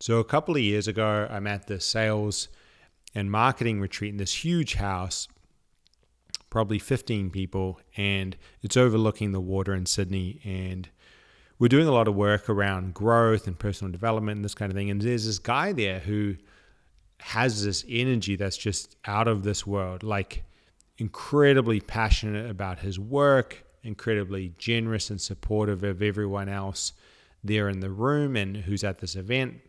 So, a couple of years ago, I'm at the sales and marketing retreat in this huge house, probably 15 people, and it's overlooking the water in Sydney. And we're doing a lot of work around growth and personal development and this kind of thing. And there's this guy there who has this energy that's just out of this world, like incredibly passionate about his work, incredibly generous and supportive of everyone else there in the room and who's at this event,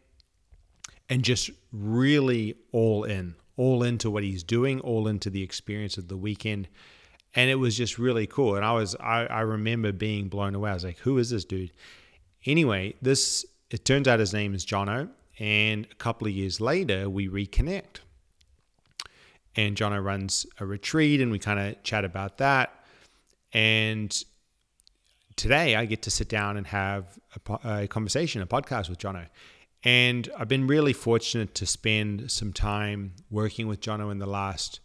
and just really all in, all into what he's doing, all into the experience of the weekend. And it was just really cool. And I was, I, I remember being blown away. I was like, who is this dude? Anyway, this, it turns out his name is Jono. And a couple of years later, we reconnect and Jono runs a retreat and we kind of chat about that. And today I get to sit down and have a, a, conversation, a podcast with Jono. And I've been really fortunate to spend some time working with Jono in the last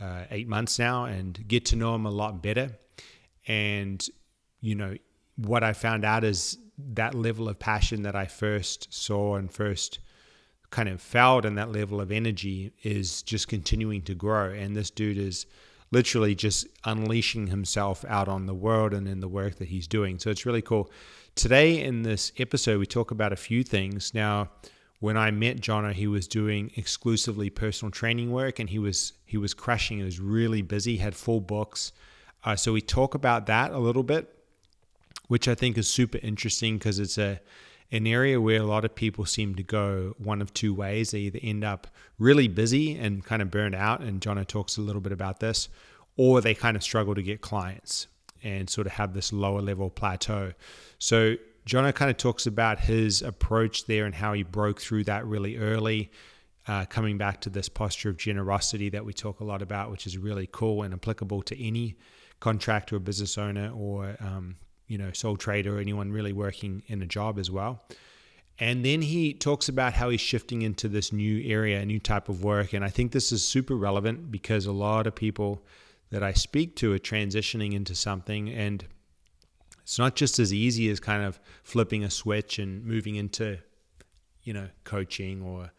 uh, eight months now and get to know him a lot better. And, you know, what I found out is that level of passion that I first saw and first kind of felt and that level of energy is just continuing to grow. And this dude is literally just unleashing himself out on the world and in the work that he's doing. So it's really cool. Today in this episode, we talk about a few things. Now, when I met Jono, he was doing exclusively personal training work, and he was he was crushing. He was really busy, had full books. Uh, so we talk about that a little bit, which I think is super interesting because it's a an area where a lot of people seem to go one of two ways. They either end up really busy and kind of burned out, and Jono talks a little bit about this, or they kind of struggle to get clients and sort of have this lower level plateau. So Jono kind of talks about his approach there and how he broke through that really early, uh, coming back to this posture of generosity that we talk a lot about, which is really cool and applicable to any contractor or business owner or um, you know, sole trader or anyone really working in a job as well. And then he talks about how he's shifting into this new area, a new type of work. And I think this is super relevant because a lot of people that I speak to are transitioning into something. And it's not just as easy as kind of flipping a switch and moving into, you know, coaching or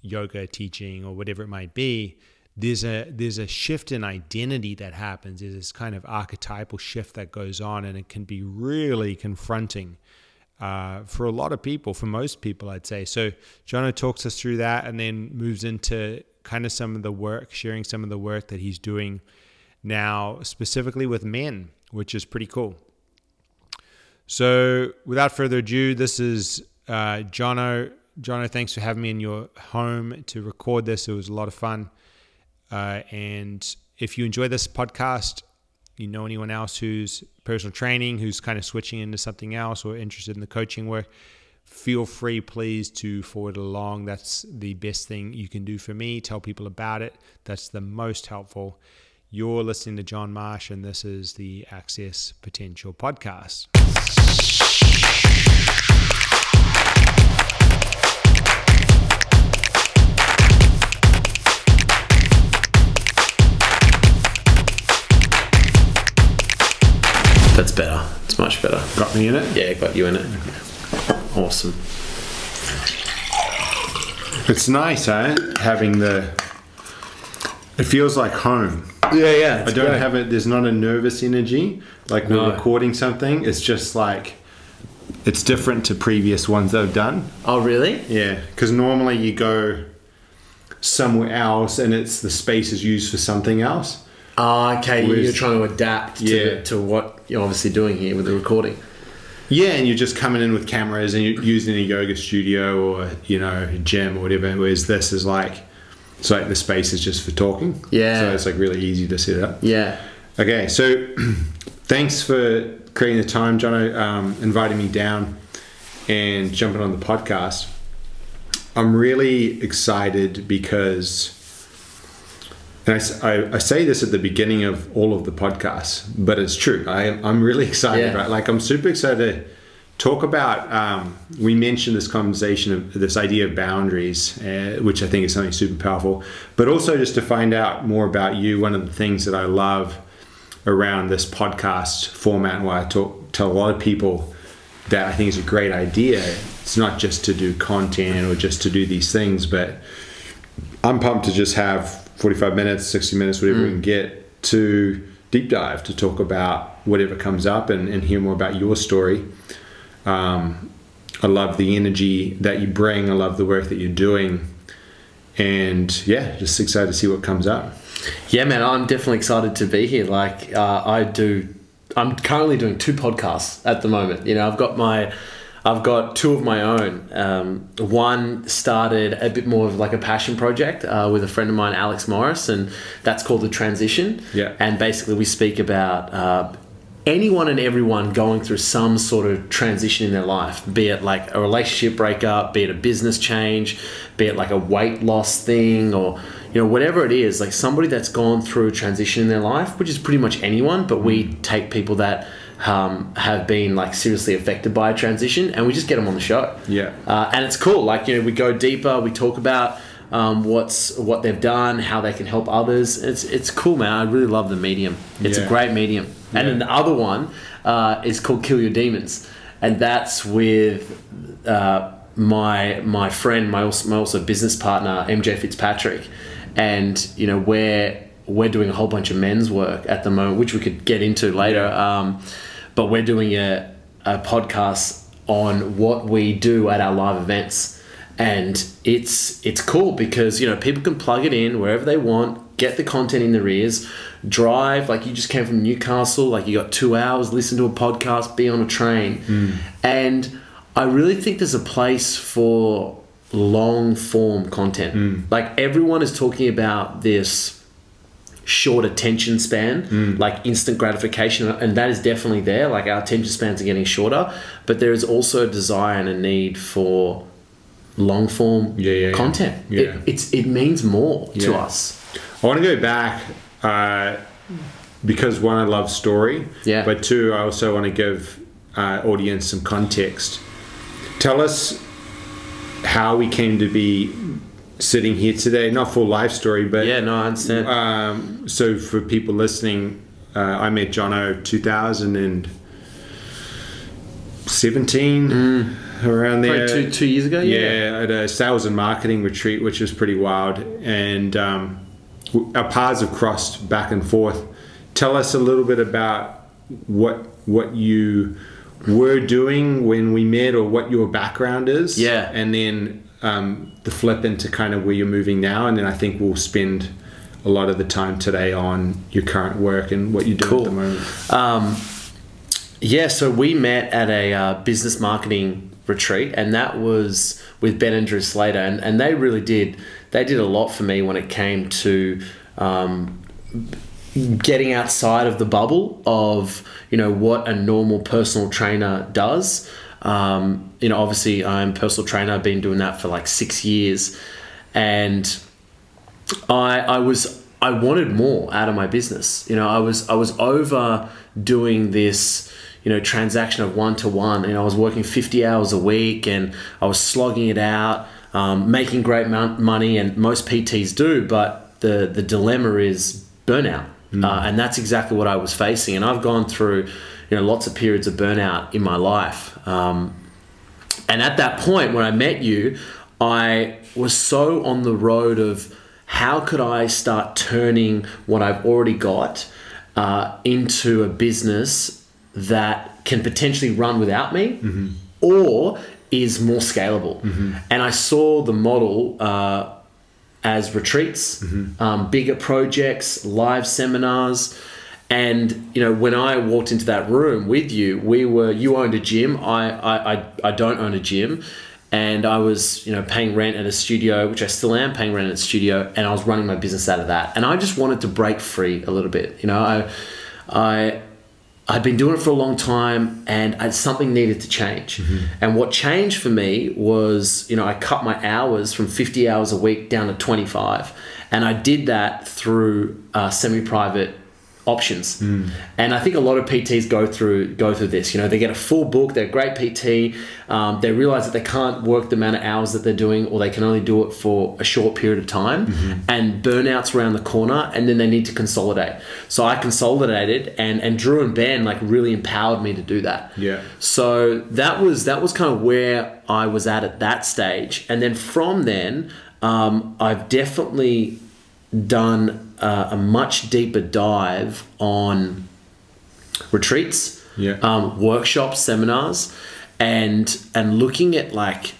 yoga teaching or whatever it might be there's a there's a shift in identity that happens. There's this kind of archetypal shift that goes on, and it can be really confronting uh, for a lot of people, for most people, I'd say. So Jono talks us through that, and then moves into kind of some of the work, sharing some of the work that he's doing now, specifically with men, which is pretty cool. So without further ado, this is uh, Jono. Jono, thanks for having me in your home to record this. It was a lot of fun. Uh, and if you enjoy this podcast, you know anyone else who's personal training, who's kind of switching into something else or interested in the coaching work, feel free, please, to forward along. That's the best thing you can do for me. Tell people about it. That's the most helpful. You're listening to John Marsh, and this is the Access Potential Podcast. That's better. It's much better. Got me in it? Yeah, got you in it. Awesome. It's nice, eh? Having the. It feels like home. Yeah, yeah. I don't great. have it. There's not a nervous energy like no. we're recording something. It's just like it's different to previous ones I've done. Oh, really? Yeah, because normally you go somewhere else and it's the space is used for something else. Ah, okay. You're trying to adapt to, yeah. to what you're obviously doing here with the recording. Yeah, and you're just coming in with cameras and you're using a yoga studio or you know gym or whatever. Whereas this is like, it's like the space is just for talking. Yeah. So it's like really easy to set up. Yeah. Okay, so thanks for creating the time, Jono, um, inviting me down and jumping on the podcast. I'm really excited because and I, I, I, say this at the beginning of all of the podcasts, but it's true. I, I'm really excited, yeah. right? Like, I'm super excited to talk about. Um, we mentioned this conversation of this idea of boundaries, uh, which I think is something super powerful, but also just to find out more about you. One of the things that I love around this podcast format, and why I talk, tell a lot of people that I think is a great idea, it's not just to do content or just to do these things, but I'm pumped to just have 45 minutes, 60 minutes, whatever mm. we can get to deep dive to talk about whatever comes up and, and hear more about your story. Um, I love the energy that you bring. I love the work that you're doing. And yeah, just excited to see what comes up. Yeah, man, I'm definitely excited to be here. Like, uh, I do, I'm currently doing two podcasts at the moment. You know, I've got my, I've got two of my own. Um, one started a bit more of like a passion project uh, with a friend of mine, Alex Morris, and that's called The Transition. Yeah. And basically, we speak about uh, anyone and everyone going through some sort of transition in their life, be it like a relationship breakup, be it a business change, be it like a weight loss thing, or you know whatever it is, like somebody that's gone through a transition in their life, which is pretty much anyone, but we take people that um, have been like seriously affected by a transition, and we just get them on the show. Yeah, uh, and it's cool. Like you know, we go deeper. We talk about um, what's what they've done, how they can help others. It's it's cool, man. I really love the medium. It's yeah. a great medium. Yeah. And then the other one uh, is called Kill Your Demons, and that's with. Uh, my my friend, my also, my also business partner, MJ Fitzpatrick, and you know we're we're doing a whole bunch of men's work at the moment, which we could get into later. Um, but we're doing a, a podcast on what we do at our live events and it's it's cool because you know people can plug it in wherever they want get the content in their ears drive like you just came from newcastle like you got two hours listen to a podcast be on a train mm. and i really think there's a place for long form content mm. like everyone is talking about this short attention span, mm. like instant gratification, and that is definitely there. Like our attention spans are getting shorter, but there is also a desire and a need for long form yeah, yeah, content. Yeah. It, it's it means more to us. I want to go back uh, because one, I love story. Yeah. But two, I also want to give uh, audience some context. Tell us how we came to be sitting here today. Not full life story, but yeah, no, I understand. Um, so for people listening, uh, I met Jono 2017 mm. Around there. two, two years ago. Yeah. yeah, at a sales and marketing retreat, which was pretty wild, and um, our paths have crossed back and forth. Tell us a little bit about what what you were doing when we met, or what your background is. Yeah, and then um, the flip into kind of where you're moving now, and then I think we'll spend a lot of the time today on your current work and what you do cool. at the moment. Um, yeah, so we met at a uh, business marketing retreat, and that was with Ben and Drew Slater, and, and they really did they did a lot for me when it came to um, getting outside of the bubble of you know what a normal personal trainer does. Um, you know, obviously, I'm personal trainer. I've been doing that for like six years, and I I was I wanted more out of my business. You know, I was I was over doing this you know transaction of one to one and i was working 50 hours a week and i was slogging it out um, making great money and most pts do but the the dilemma is burnout. Mm. uh, and that's exactly what i was facing. And i've gone through you know lots of periods of burnout in my life. Um, and at that point, when I met you, I was so on the road of how could I start turning what I've already got uh, into a business that can potentially run without me mm-hmm. or is more scalable. Mm-hmm. And I saw the model uh, as retreats, mm-hmm. um, bigger projects, live seminars. And you know, when I walked into that room with you, we were you owned a gym. I I, I, I don't own a gym, and I was you know paying rent at a studio, which I still am paying rent at a studio, and I was running my business out of that. And I just wanted to break free a little bit. You know, I I I'd been doing it for a long time, and I, something needed to change. Mm-hmm. And what changed for me was you know I cut my hours from fifty hours a week down to twenty five, and I did that through uh, semi private options. And I think a lot of PTs go through go through this. You know, they get a full book, they're a great PT, um, they realize that they can't work the amount of hours that they're doing, or they can only do it for a short period of time, and burnout's around the corner, and then they need to consolidate. So I consolidated, and and Drew and Ben like really empowered me to do that. Yeah. So that was that was kind of where I was at at that stage, and then from then, um, I've definitely done uh, a much deeper dive on retreats, Yeah. um, workshops, seminars, and and looking at like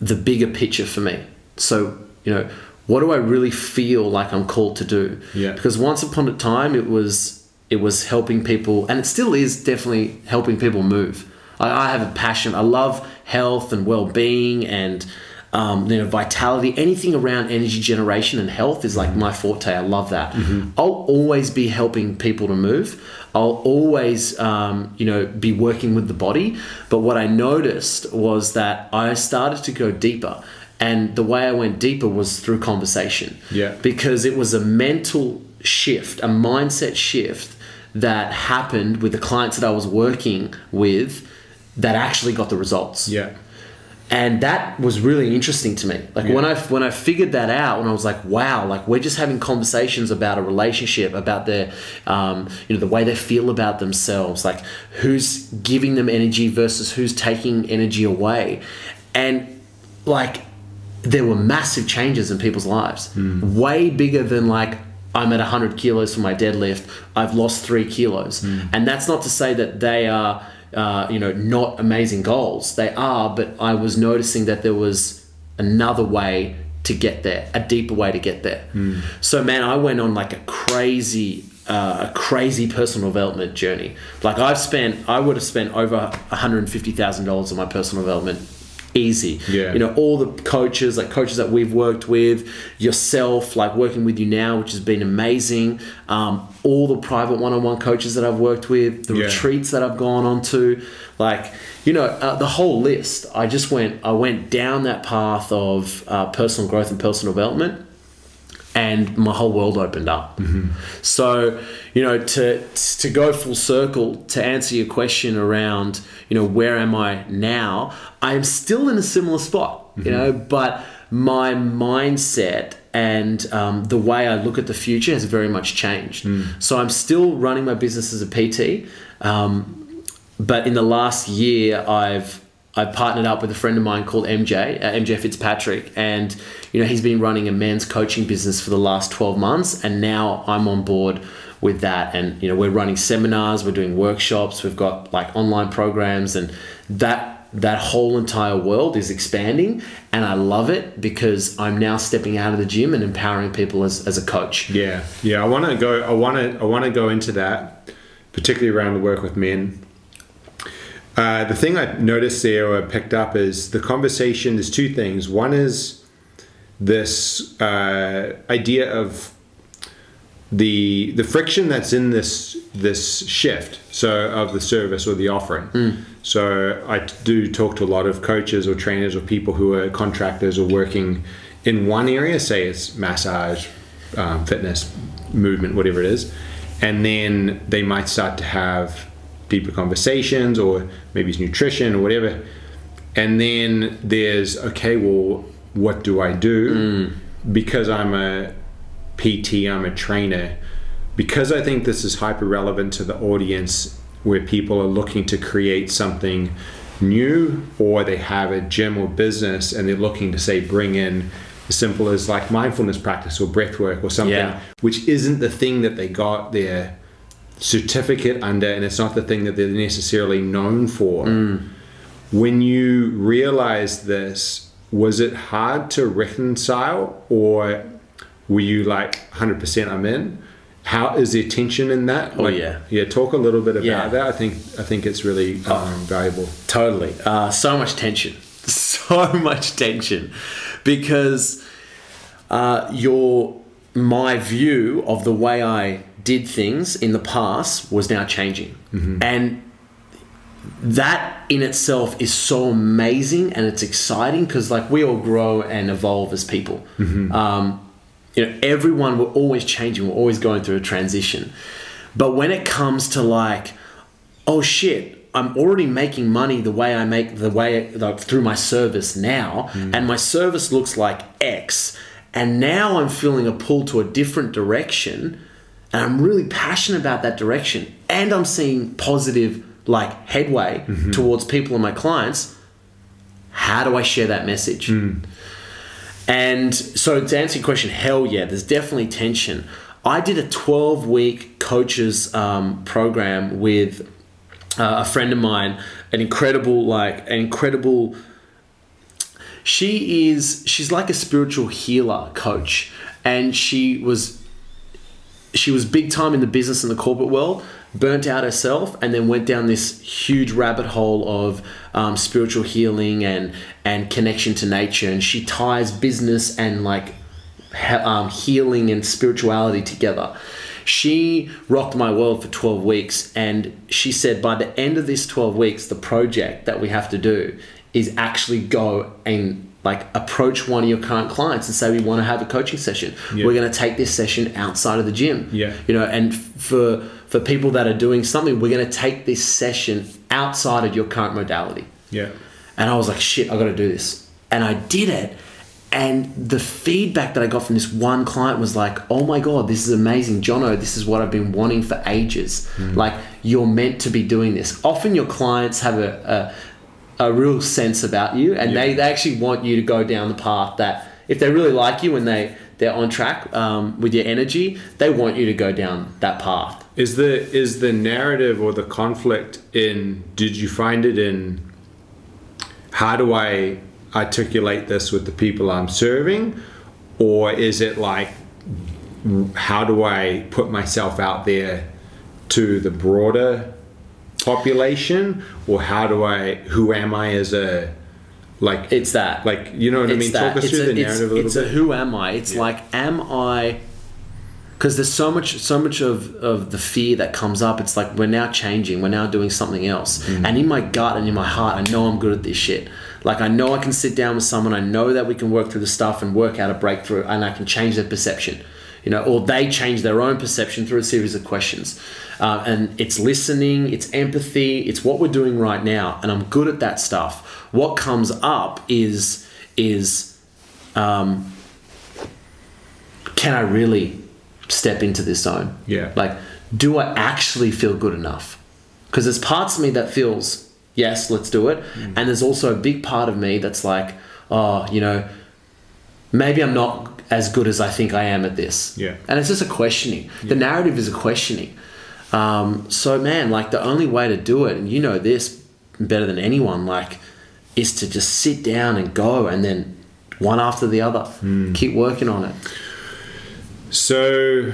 the bigger picture for me. So you know, what do I really feel like I'm called to do? Yeah. Because once upon a time, it was it was helping people, and it still is definitely helping people move. I, I have a passion. I love health and well being and. Um, you know, vitality, anything around energy generation and health is like my forte. I love that. I'll always be helping people to move. I'll always, um, you know, be working with the body. But what I noticed was that I started to go deeper. And the way I went deeper was through conversation. Yeah. Because it was a mental shift, a mindset shift that happened with the clients that I was working with that actually got the results Yeah. And that was really interesting to me. Like when i when i figured that out when i was like wow like we're just having conversations about a relationship about their um, you know the way they feel about themselves like who's giving them energy versus who's taking energy away. And like there were massive changes in people's lives. Way bigger than like i'm at 100 kilos for my deadlift i've lost three kilos. And that's not to say that they are uh, you know not amazing goals. They are but i was noticing that there was another way to get there a deeper way to get there. So man i went on like a crazy uh, a crazy personal development journey. Like i've spent i would have spent over $150000 on my personal development easy Yeah. you know all the coaches like coaches that we've worked with yourself like working with you now which has been amazing um, all the private one-on-one coaches that i've worked with the Yeah. retreats that i've gone on to like you know uh, the whole list i just went i went down that path of uh, personal growth and personal development and my whole world opened up. So, you know, to to go full circle to answer your question around, you know, where am I now? I am still in a similar spot, you know, but my mindset and um, the way I look at the future has very much changed. So I'm still running my business as a PT, um, but in the last year, I've I partnered up with a friend of mine called MJ, uh, MJ Fitzpatrick, and you know he's been running a men's coaching business for the last twelve months, and now I'm on board with that, and you know we're running seminars, we're doing workshops, we've got like online programs, and that that whole entire world is expanding, and I love it because I'm now stepping out of the gym and empowering people as, as a coach. Yeah, yeah. I want to go. I want to. I want to go into that, particularly around the work with men. Uh, the thing I noticed there or picked up is the conversation. There's two things. One is this uh, idea of the the friction that's in this this shift. So of the service or the offering. So I do talk to a lot of coaches or trainers or people who are contractors or working in one area. Say it's massage, um, fitness, movement, whatever it is, and then they might start to have deeper conversations or maybe it's nutrition or whatever. And then there's okay, well, what do I do? Mm. Because I'm a PT, I'm a trainer. Because I think this is hyper relevant to the audience where people are looking to create something new or they have a gym or business and they're looking to say bring in as simple as like mindfulness practice or breath work or something Yeah. which isn't the thing that they got their certificate under and it's not the thing that they're necessarily known for when you realized this was it hard to reconcile or were you like 100% i'm in how is there tension in that Oh, yeah. yeah talk a little bit about Yeah. that i think i think it's really um, valuable Totally. Uh, so much tension. So much tension. Because uh, your my view of the way I did things in the past was now changing. Mm-hmm. And that in itself is so amazing and it's exciting because like we all grow and evolve as people. Mm-hmm. Um, you know, everyone we're always changing. We're always going through a transition. But when it comes to like, oh shit, I'm already making money the way I make the way like through my service now, mm. and my service looks like X, and now I'm feeling a pull to a different direction, and I'm really passionate about that direction, and I'm seeing positive like headway towards people and my clients. How do I share that message? And so to answer your question, hell yeah, there's definitely tension. I did a 12 week coaches um, program with uh, a friend of mine, an incredible, like, an incredible. She is, she's like a spiritual healer coach. And she was, she was big time in the business and the corporate world, burnt out herself, and then went down this huge rabbit hole of um, spiritual healing and and connection to nature. And she ties business and like um, healing and spirituality together. She rocked my world for 12 weeks, and she said by the end of this 12 weeks, the project that we have to do is actually go and like approach one of your current clients and say we want to have a coaching session. Yeah. We're going to take this session outside of the gym. Yeah. You know, and for for people that are doing something, we're going to take this session outside of your current modality. Yeah. And I was like, shit, I got to do this. And I did it. And the feedback that I got from this one client was like, oh my God, this is amazing. Jono, this is what I've been wanting for ages. Mm. Like, you're meant to be doing this. Often your clients have a, a, a real sense about you and they, they actually want you to go down the path that if they really like you and they, they're on track um, with your energy, they want you to go down that path. Is the is the narrative or the conflict in? Did you find it in? How do I articulate this with the people I'm serving, or is it like, how do I put myself out there to the broader population, or how do I? Who am I as a like? It's that. like you know what I mean. that. Talk us It's through a- the it's- narrative a little it's bit. a who am I? It's Yeah. like, am I? Because there's so much, so much of, of the fear that comes up. It's like we're now changing. We're now doing something else. Mm. And in my gut and in my heart, I know I'm good at this shit. Like I know I can sit down with someone. I know that we can work through the stuff and work out a breakthrough, and I can change their perception. You know, or they change their own perception through a series of questions. Uh, and it's listening, it's empathy, it's what we're doing right now, and I'm good at that stuff. What comes up is is um, can I really step into this zone? Yeah. Like, do I actually feel good enough? Because there's parts of me that feels, yes, let's do it. Mm. And there's also a big part of me that's like, oh, you know, maybe I'm not as good as I think I am at this. Yeah. And it's just a questioning. The narrative is a questioning. Um, so, man, like, the only way to do it, and you know this better than anyone, like, is to just sit down and go and then one after the other, Hmm. keep working on it. So,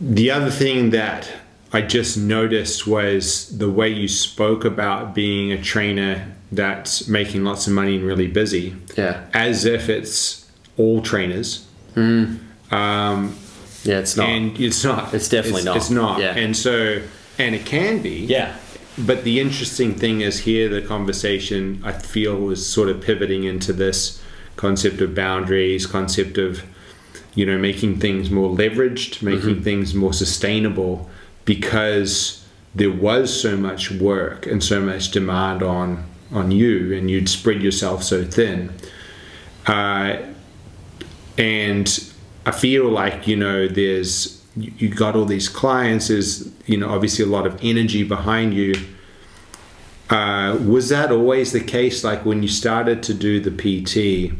the other thing that I just noticed was the way you spoke about being a trainer that's making lots of money and really busy, Yeah. as if it's all trainers. Um, Yeah, it's not. and it's not. It's definitely not. It's not. Yeah. And so, and it can be. yeah. But the interesting thing is here, the conversation I feel was sort of pivoting into this concept of boundaries, concept of you know making things more leveraged, making things more sustainable, because there was so much work and so much demand on on you, and you'd spread yourself so thin. Uh, and I feel like you know there's you got all these clients there's you know obviously a lot of energy behind you. Uh, was that always the case like when you started to do the pt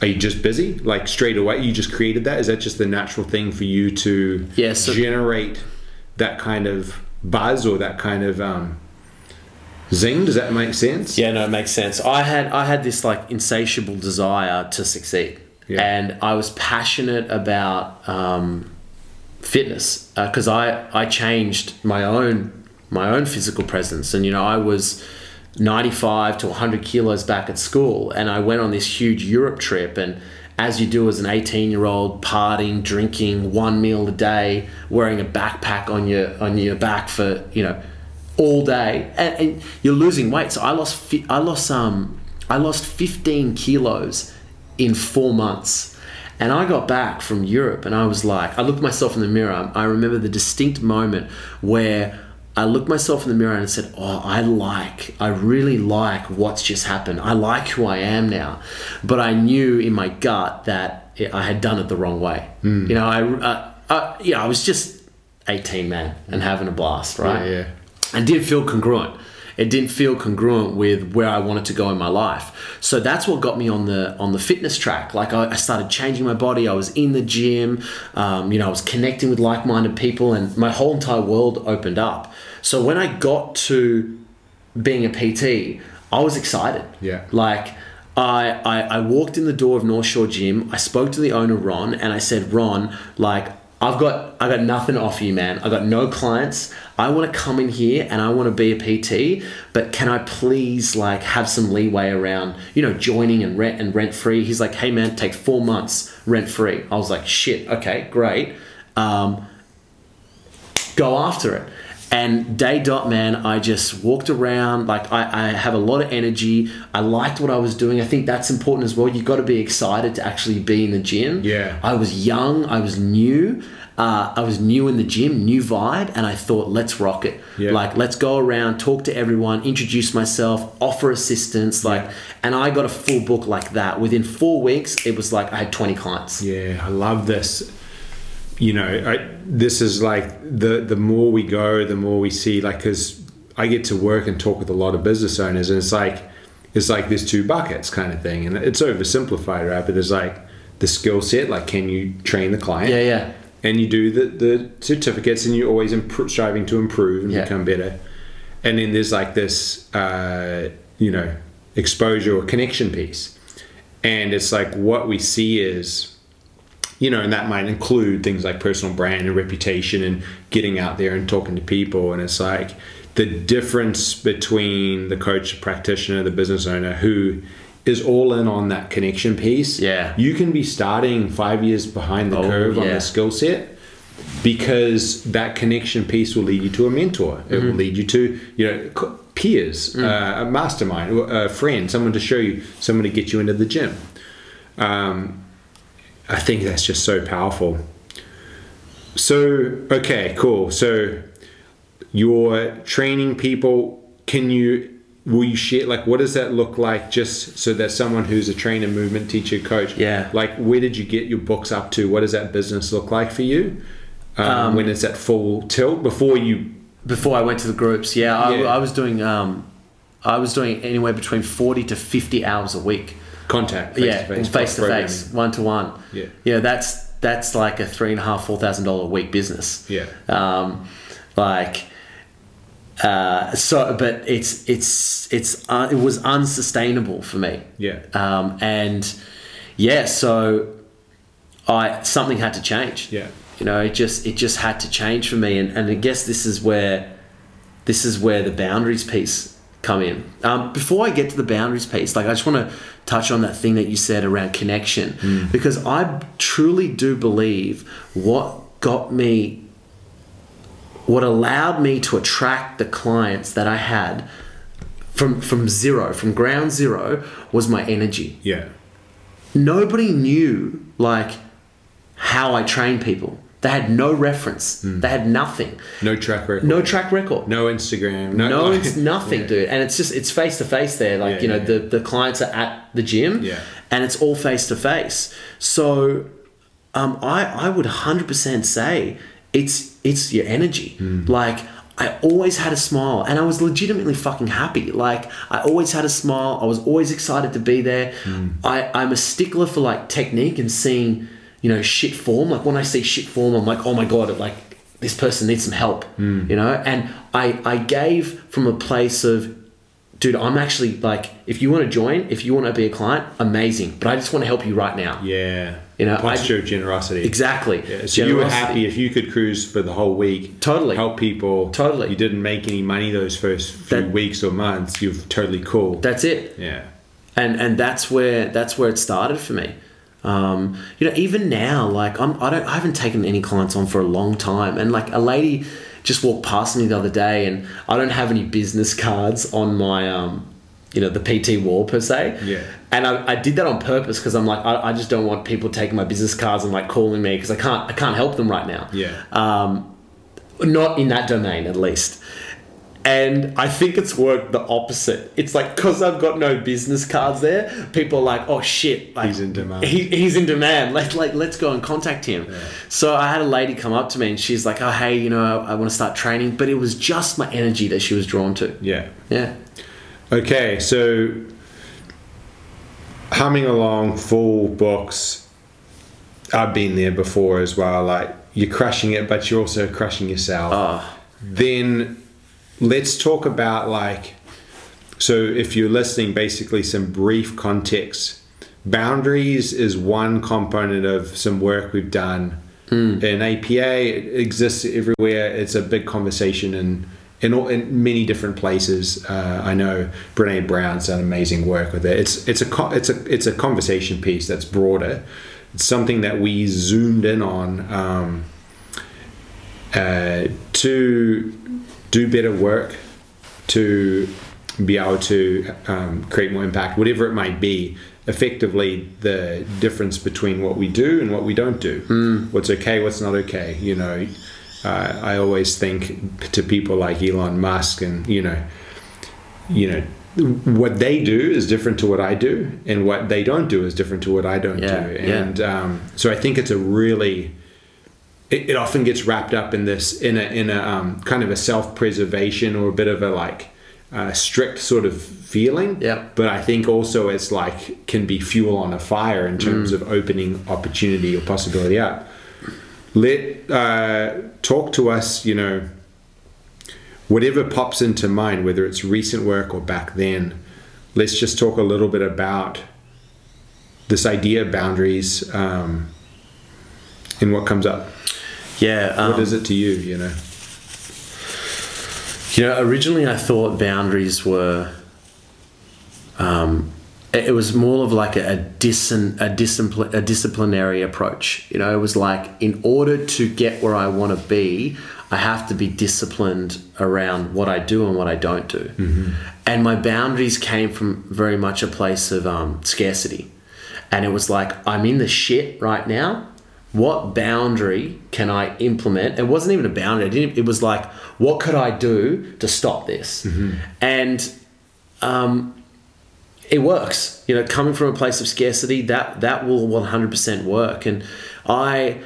are you just busy? Like straight away you just created that? Is that just the natural thing for you to Yeah, so- generate that kind of buzz or that kind of um, zing? Does that make sense? Yeah, no, it makes sense. I had I had this like insatiable desire to succeed, Yeah. and I was passionate about um, fitness because I I changed my own my own physical presence, and you know I was. 95 to 100 kilos back at school and I went on this huge Europe trip and as you do as an 18 year old partying drinking one meal a day wearing a backpack on your on your back for you know all day and, and you're losing weight so i lost fi- i lost um i lost 15 kilos in four months And I got back from Europe and I was like, I looked myself in the mirror. I remember the distinct moment where I looked myself in the mirror and said, Oh, I like, I really like what's just happened. I like who I am now. But I knew in my gut that I had done it the wrong way. Hmm. You know, I, uh, uh, yeah, I was just 18, man, and having a blast, right? Yeah, yeah. and didn't feel congruent. It didn't feel congruent with where I wanted to go in my life. So that's what got me on the on the fitness track. Like I, I started changing my body. I was in the gym. Um, you know, I was connecting with like minded people, and my whole entire world opened up. So when I got to being a PT, I was excited. Yeah. Like I, I I walked in the door of North Shore Gym. I spoke to the owner Ron, and I said, Ron, like I've got I got nothing to offer you, man. I got no clients. I want to come in here and I want to be a PT, but can I please like have some leeway around, you know, joining and rent and rent free? He's like, hey man, take four months rent free. I was like, shit, okay, great. Um, go after it. And day dot man, I just walked around like I, I have a lot of energy. I liked what I was doing. I think that's important as well. You've got to be excited to actually be in the gym. Yeah. I was young. I was new. Uh, I was new in the gym, new vibe, and I thought, let's rock it. Yeah. Like, let's go around, talk to everyone, introduce myself, offer assistance. Like, and I got a full book like that. Within four weeks, it was like I had twenty clients. Yeah, I love this. You know, I, this is like the the more we go, the more we see. Like, because I get to work and talk with a lot of business owners, and it's like it's like there's two buckets kind of thing, and it's oversimplified, right? But there's like the skill set, like can you train the client? Yeah, yeah. And you do the, the certificates and you're always impro- striving to improve and Yeah. become better. And then there's like this uh, you know exposure or connection piece. And it's like what we see is you know and that might include things like personal brand and reputation and getting out there and talking to people. And it's like the difference between the coach the practitioner the business owner who is all in on that connection piece Yeah. you can be starting five years behind the Oh, curve on yeah. the skill set because that connection piece will lead you to a mentor. It Mm-hmm. will lead you to you know peers, Mm. uh, a mastermind, a friend, someone to show you, someone to get you into the gym. Um, I think that's just so powerful. So okay, cool. So you're training people. Can you? Will you share like what does that look like? Just so that someone who's a trainer, movement teacher, coach, Yeah. like where did you get your books up to? What does that business look like for you? Um, when it's at full tilt before you Before I went to the groups, yeah, I, Yeah. I was doing um, I was doing anywhere between forty to fifty hours a week. contact yeah, face-to-face face to programming. face, one to one. Yeah. yeah, that's that's like a three and a half, four thousand dollar a week business. Yeah. um, like. Uh, so, but it's it's it's uh, it was unsustainable for me. Yeah. Um, and yeah, so I something had to change. Yeah. You know, it just it just had to change for me, and, and I guess this is where this is where the boundaries piece come in. Um, before I get to the boundaries piece, like I just want to touch on that thing that you said around connection, because I truly do believe what got me, what allowed me to attract the clients that I had from from zero, from ground zero, was my energy Yeah. nobody knew like how I train people. They had no reference. They had nothing. No track record. No track record. No Instagram. No, No, like- it's nothing, Yeah. dude. And it's just it's face to face there. Like Yeah, you know, yeah, the the clients are at the gym, Yeah. and it's all face to face. So, um, I I would hundred percent say it's it's your energy. Hmm. Like I always had a smile, and I was legitimately fucking happy. Like I always had a smile. I was always excited to be there. Hmm. I I'm a stickler for like technique and seeing you know shit form. Like when I see shit form, I'm like, oh my god, like this person needs some help, you know. And I I gave from a place of, dude, I'm actually like, if you want to join, if you want to be a client, amazing. But I just want to help you right now. Yeah. You know, posture of generosity. Exactly. Yeah, so you were Generosity. happy if you could cruise for the whole week. Totally. Help people. Totally. You didn't make any money those first few That- weeks or months. You're totally cool. That's it. yeah. and and that's where that's where it started for me. Um, you know, even now, like I'm, I don't, I haven't taken any clients on for a long time, and like a lady just walked past me the other day, and I don't have any business cards on my um, you know the PT wall per se. Yeah. And I, I did that on purpose because I'm like I, I just don't want people taking my business cards and like calling me because I can't I can't help them right now. Yeah. Um, not in that domain at least. And I think it's worked the opposite. It's like because I've got no business cards there, people are like, "Oh shit, like, He's in demand. He, he's in demand. Let's like let's go and contact him." So I had a lady come up to me and she's like, "Oh hey, you know, I, I want to start training," but it was just my energy that she was drawn to. Yeah. Yeah. Okay, so humming along full books. I've been there before as well. Like you're crushing it, but you're also crushing yourself. Oh, Then let's talk about like so if you're listening basically some brief context. Boundaries is one component of some work we've done. In apa it exists everywhere. It's a big conversation in in, all, in many different places. Uh, i know Brené Brown's done amazing work with it. It's it's a it's a it's a conversation piece that's broader. It's something that we zoomed in on um, uh, to do better work, to be able to um, create more impact, whatever it might be. Effectively, the difference between what we do and what we don't do, what's okay, what's not okay. You know, uh, I always think to people like Elon Musk, and you know, you know, what they do is different to what I do, and what they don't do is different to what I don't Yeah, do. yeah. And um, so I think it's a really it, it often gets wrapped up in this in a in a um, kind of a self preservation or a bit of a like uh, strict sort of feeling. Yeah. But I think also it's like can be fuel on a fire in terms of opening opportunity or possibility up. Let uh, talk to us. You know, whatever pops into mind, whether it's recent work or back then. Let's just talk a little bit about this idea of boundaries um, and what comes up. Yeah. Um, What is it to you? You know. You know, originally I thought boundaries were. Um, it was more of like a, a, dis- a, discipline, a disciplinary approach. You know, it was like in order to get where I want to be, I have to be disciplined around what I do and what I don't do. And my boundaries came from very much a place of um, scarcity. And it was like, I'm in the shit right now. What boundary can I implement? It wasn't even a boundary. It was like, what could I do to stop this? And um, it works. You know, coming from a place of scarcity, that that will one hundred percent work. And I,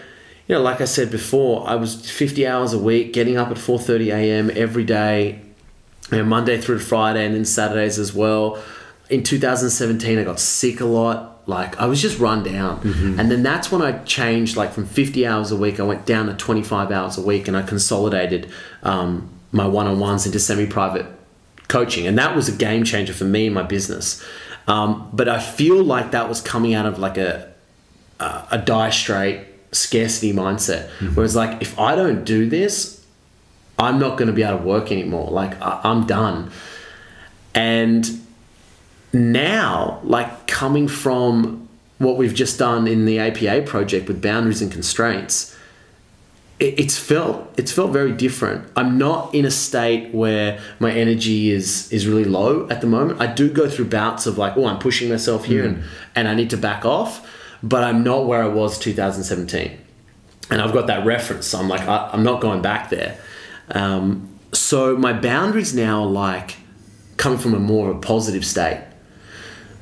you know, like I said before, I was fifty hours a week, getting up at four thirty a.m. every day, you know, Monday through to Friday, and then Saturdays as well. In 2017, I got sick a lot. Like I was just run down, and then that's when I changed. Like from 50 hours a week, I went down to 25 hours a week, and I consolidated um, my one-on-ones into semi-private coaching, and that was a game changer for me and my business. Um, but I feel like that was coming out of like a a, a die straight scarcity mindset, whereas like if I don't do this, I'm not going to be able to work anymore. Like I, I'm done. And now, like coming from what we've just done in the APA project with boundaries and constraints, it, it's felt it's felt very different. I'm not in a state where my energy is is really low at the moment. I do go through bouts of like, oh, I'm pushing myself here and and I need to back off, but I'm not where I was 2017, and I've got that reference. So I'm like, I, I'm not going back there. Um, so my boundaries now are like coming from a more of a positive state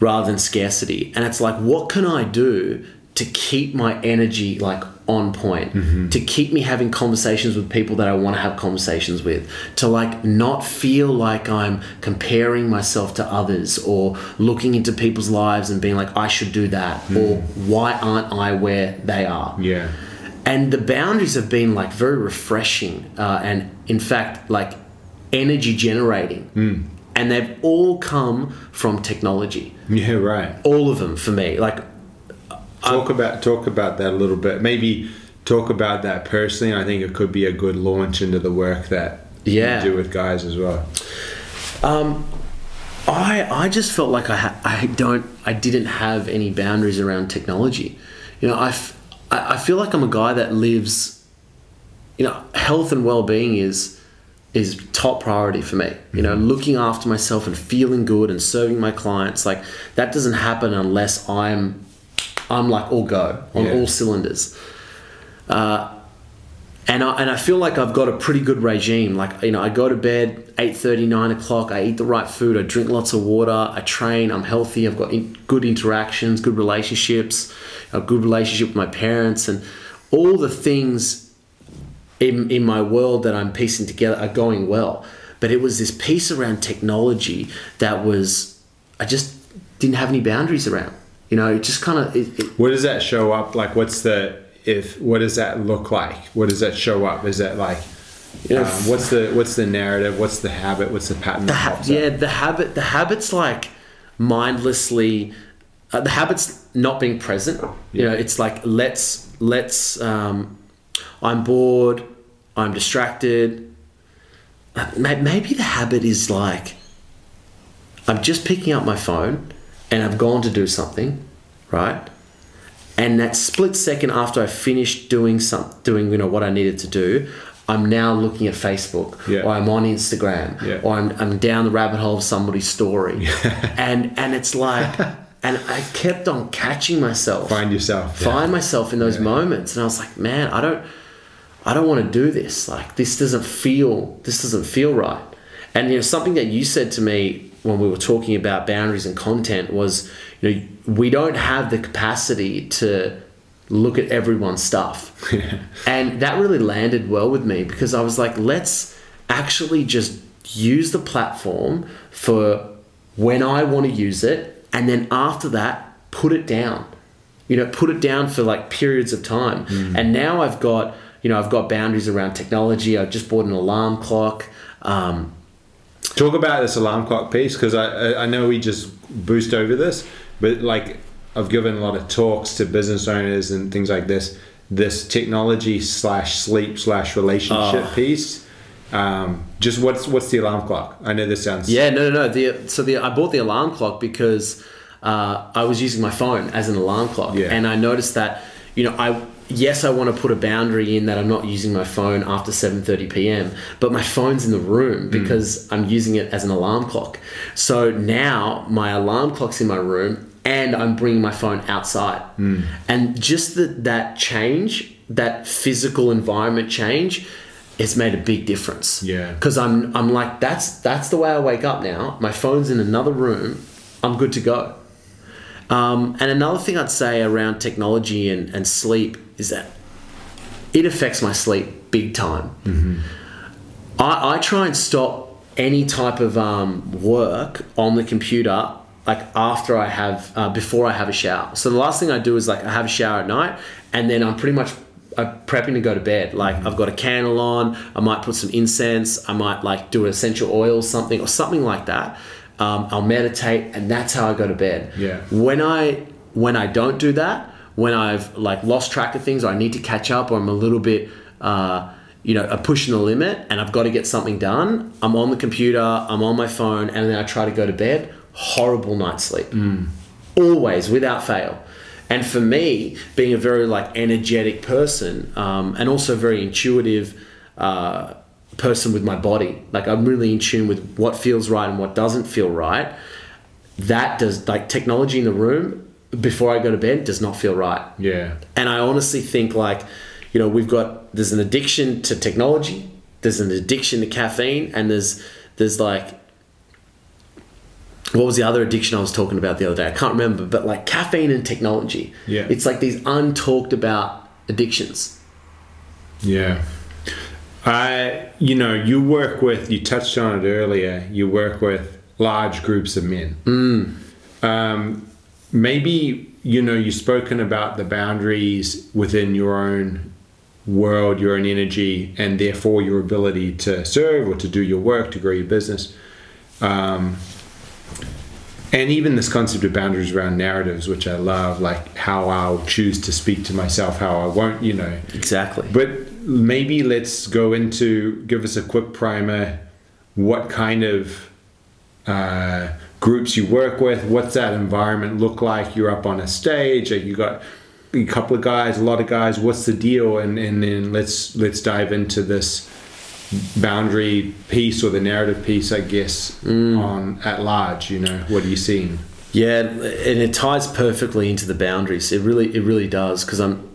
rather than scarcity. And it's like, what can I do to keep my energy like on point, mm-hmm. to keep me having conversations with people that I want to have conversations with, to like not feel like I'm comparing myself to others or looking into people's lives and being like, I should do that, mm-hmm. or why aren't I where they are? Yeah. and the boundaries have been like very refreshing uh, and in fact like energy generating mm. And they've all come from technology Yeah. Right. all of them for me like Talk about talk about that a little bit. Maybe talk about that personally. I think it could be a good launch into the work that Yeah. you do with guys as well. um, I I just felt like I ha- I don't I didn't have any boundaries around technology you know I, f- I I feel like I'm a guy that lives you know health and well-being is is top priority for me. You know, looking after myself and feeling good and serving my clients like that doesn't happen unless I'm I'm like all go on Yeah. all cylinders. Uh, and I, and I feel like I've got a pretty good regime. Like you know, I go to bed 8:30, 9 o'clock. I eat the right food. I drink lots of water. I train. I'm healthy. I've got in, good interactions, good relationships, a good relationship with my parents, and all the things in in my world that I'm piecing together are going well. But it was this piece around technology that was I just didn't have any boundaries around. You know, it just kind of it, it, What does that show up like? What's the if? What does that look like? What does that show up? Is that like? You know, um, what's the what's the narrative? What's the habit? What's the pattern? the ha- yeah the habit the habits like mindlessly uh, the habits not being present you know it's like let's let's um, i'm bored i'm distracted Uh, maybe the habit is like i'm just picking up my phone and i've gone to do something right and that split second after I finished doing some doing you know what I needed to do, I'm now looking at Facebook Yeah. or I'm on Instagram Yeah. or I'm, I'm down the rabbit hole of somebody's story, and and it's like, and I kept on catching myself, Find yourself. find myself in those moments, and I was like, man, I don't, I don't want to do this. Like this doesn't feel, this doesn't feel right. And you know something that you said to me when we were talking about boundaries and content was, you know, we don't have the capacity to look at everyone's stuff, and that really landed well with me because I was like, let's actually just use the platform for when I want to use it, and then after that, put it down you know put it down for like periods of time and now i've got you know i've got boundaries around technology i've just bought an alarm clock um, Talk about this alarm clock piece because I, I I know we just boost over this, but like I've given a lot of talks to business owners and things like this. This technology slash sleep slash relationship Oh. piece. Um, just what's what's the alarm clock? I know this sounds yeah no no no. The so the i bought the alarm clock because uh, i was using my phone as an alarm clock. Yeah. and i noticed that you know i yes i want to put a boundary in that i'm not using my phone after 7.30 p.m but my phone's in the room because i'm using it as an alarm clock. So now my alarm clock's in my room and i'm bringing my phone outside. And just the, that change that physical environment change it's made a big difference Yeah. because I'm I'm like that's that's the way I wake up now. My phone's in another room. I'm good to go. Um, and another thing I'd say around technology and, and sleep is that it affects my sleep big time. I, I try and stop any type of um, work on the computer like after I have uh, before I have a shower. So the last thing I do is like I have a shower at night and then I'm pretty much uh, prepping to go to bed. Like I've got a candle on. I might put some incense. I might like do an essential oil something or something like that. Um, I'll meditate and that's how I go to bed. Yeah. When I when I don't do that, when I've like lost track of things or I need to catch up or I'm a little bit uh, you know, I'm pushing the limit and I've got to get something done. I'm on the computer, I'm on my phone, and then I try to go to bed. Horrible night's sleep. Always, without fail. And for me, being a very like energetic person, um, and also very intuitive uh, person with my body, like I'm really in tune with what feels right and what doesn't feel right. That does like technology in the room before I go to bed does not feel right. yeah And I honestly think like, you know, we've got there's an addiction to technology, there's an addiction to caffeine, and there's there's like what was the other addiction I was talking about the other day? I can't remember, but like caffeine and technology. Yeah. It's like these untalked about addictions. Yeah. I, you know, you work with, you touched on it earlier, you work with large groups of men. Um, maybe, you know, you've spoken about the boundaries within your own world, your own energy, and therefore your ability to serve or to do your work, to grow your business. Um, and even this concept of boundaries around narratives, which I love, like how I'll choose to speak to myself, how I won't, you know. Exactly. But maybe let's go into give us a quick primer. What kind of uh, groups you work with? What's that environment look like? You're up on a stage. You got a couple of guys, a lot of guys. What's the deal? And and then let's let's dive into this boundary piece or the narrative piece, I guess, on at large. You know, what are you seeing? Yeah, and it ties perfectly into the boundaries. It really, it really does because I'm,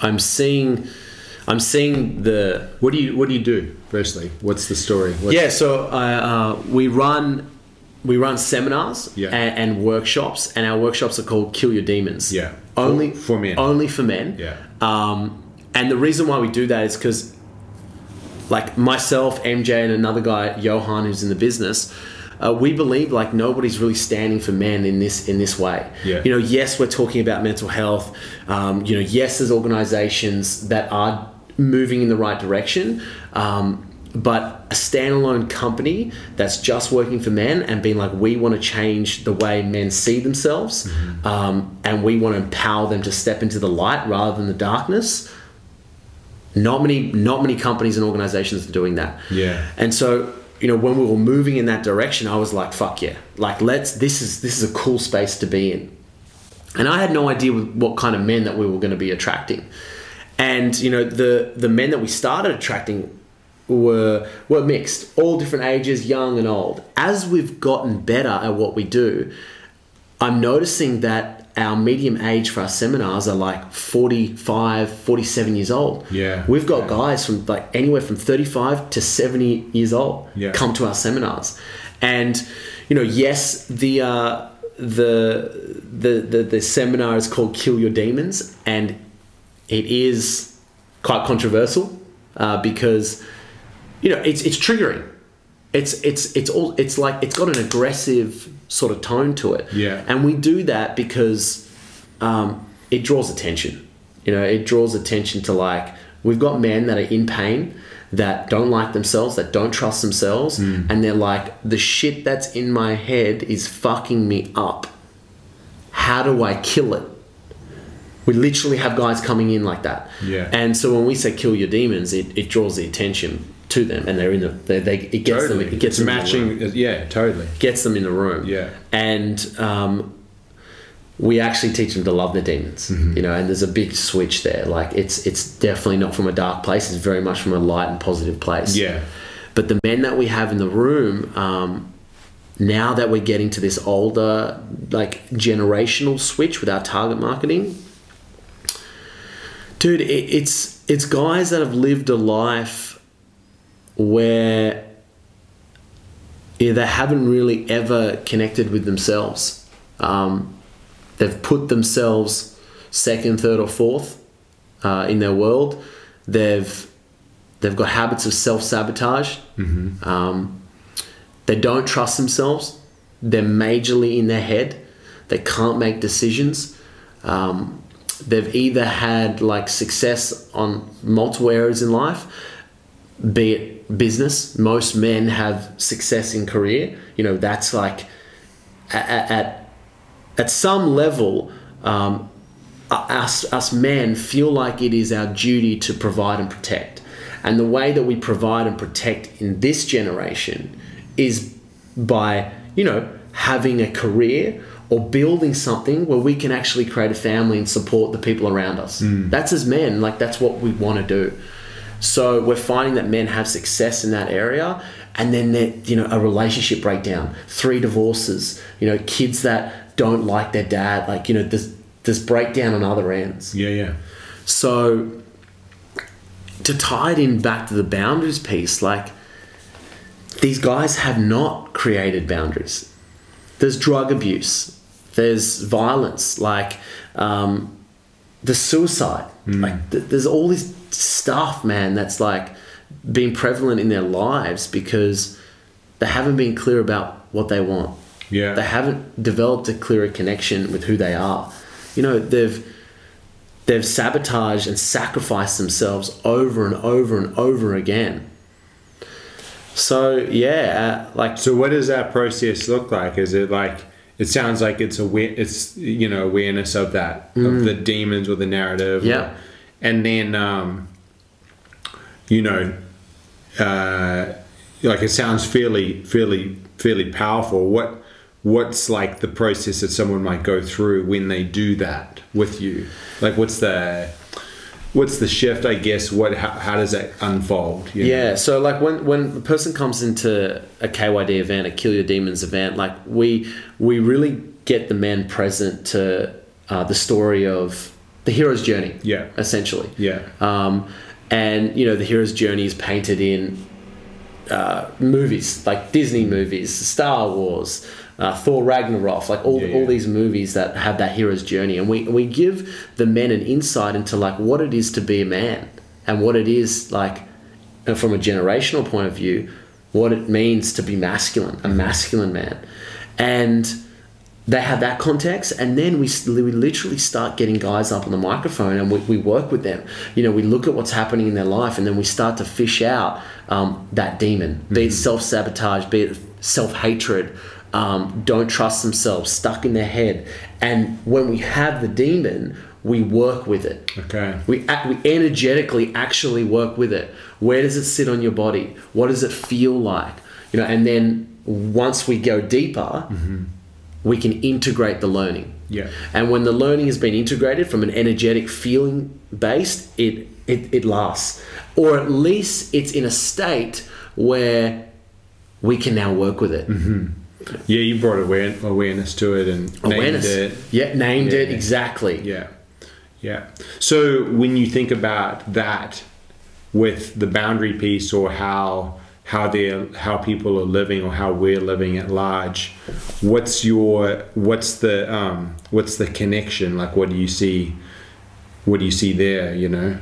I'm seeing, I'm seeing the What do you What do you do? Firstly, what's the story? What's, yeah. So I, uh, we run, we run seminars Yeah. and, and workshops, and our workshops are called Kill Your Demons. Yeah. only For- for men. Only for men. Yeah. Um, and the reason why we do that is because, like myself, MJ, and another guy, Johan, who's in the business, uh, we believe like nobody's really standing for men in this in this way. Yeah. You know, yes, we're talking about mental health. Um, you know, yes, there's organisations that are moving in the right direction. Um, but a standalone company that's just working for men and being like, we want to change the way men see themselves, um, and we want to empower them to step into the light rather than the darkness not many not many companies and organizations are doing that. Yeah. and so you know when we were moving in that direction i was like fuck yeah. Like let's this is this is a cool space to be in. And i had no idea what kind of men that we were going to be attracting. And you know the the men that we started attracting were were mixed all different ages young and old. As we've gotten better at what we do I'm noticing that our medium age for our seminars are like 45, 47 years old. Yeah. We've got guys from like anywhere from 35 to 70 years old Yeah. come to our seminars. And, you know, yes, the, uh, the, the, the, the seminar is called Kill Your Demons and it is quite controversial uh, because, you know, it's, it's triggering. It's, it's, it's all, it's like, it's got an aggressive sort of tone to it. Yeah. And we do that because um, it draws attention. You know, it draws attention to like we've got men that are in pain, that don't like themselves, that don't trust themselves, and they're like, the shit that's in my head is fucking me up. How do I kill it? We literally have guys coming in like that. Yeah. And so when we say kill your demons, it, it draws the attention to them, and they're in the they, they it gets Totally. them it gets it's them in the room matching. Yeah, totally. gets them in the room. Yeah. And um, we actually teach them to love their demons. Mm-hmm. You know, and there's a big switch there. Like it's it's definitely not from a dark place. It's very much from a light and positive place. Yeah. But the men that we have in the room, um, now that we're getting to this older, like generational switch with our target marketing, dude, it, it's it's guys that have lived a life where yeah, they haven't really ever connected with themselves. Um, they've put themselves second, third, or fourth uh, in their world. They've they've got habits of self sabotage. Um, they don't trust themselves. They're majorly in their head. They can't make decisions. Um, they've either had like success on multiple areas in life, be it business. Most men have success in career. You know, that's like at at, at some level. Um, us us men feel like it is our duty to provide and protect, and the way that we provide and protect in this generation is by you know having a career or building something where we can actually create a family and support the people around us. That's as men, like that's what we want to do. So we're finding that men have success in that area, and then there, you know, a relationship breakdown, three divorces, you know, kids that don't like their dad, like you know, there's there's breakdown on other ends. Yeah, yeah. So to tie it in back to the boundaries piece, like these guys have not created boundaries. There's drug abuse, there's violence, like um, there's suicide, like th- there's all this stuff, man, that's like been prevalent in their lives because they haven't been clear about what they want. Yeah. They haven't developed a clearer connection with who they are. You know, they've they've sabotaged and sacrificed themselves over and over and over again. So yeah, uh, like So what does that process look like? Is it like it sounds like it's aware it's you know awareness of that of the demons or the narrative. Mm. Yeah. And then um, you know, uh, like it sounds fairly fairly fairly powerful. What what's like the process that someone might go through when they do that with you? Like what's the what's the shift? I guess what how, how does that unfold? you know? Yeah, so like when when a person comes into a KYD event, a Kill Your Demons event, like we we really get the men present to uh, the story of the hero's journey. Yeah. essentially. Yeah. Um, and you know the hero's journey is painted in uh, movies like Disney movies, Star Wars, uh, Thor Ragnarok, like all, Yeah, all these movies that have that hero's journey, and we we give the men an insight into like what it is to be a man and what it is like uh, from a generational point of view, what it means to be masculine, a masculine man, and they have that context and then we, we literally start getting guys up on the microphone and we, we work with them you know we look at what's happening in their life and then we start to fish out um, that demon be it self-sabotage be it self-hatred um, don't trust themselves stuck in their head and when we have the demon we work with it Okay. we, we energetically actually work with it. Where does it sit on your body? What does it feel like? You know, and then once we go deeper, we can integrate the learning. Yeah. And when the learning has been integrated from an energetic feeling based, it, it, it lasts. Or at least it's in a state where we can now work with it. Mm-hmm. Yeah, you brought aware, awareness to it and named it. Yeah, named it exactly. Yeah. Yeah. So when you think about that with the boundary piece or how how they how people are living or how we're living at large, what's your what's the um what's the connection? Like what do you see what do you see there, you know?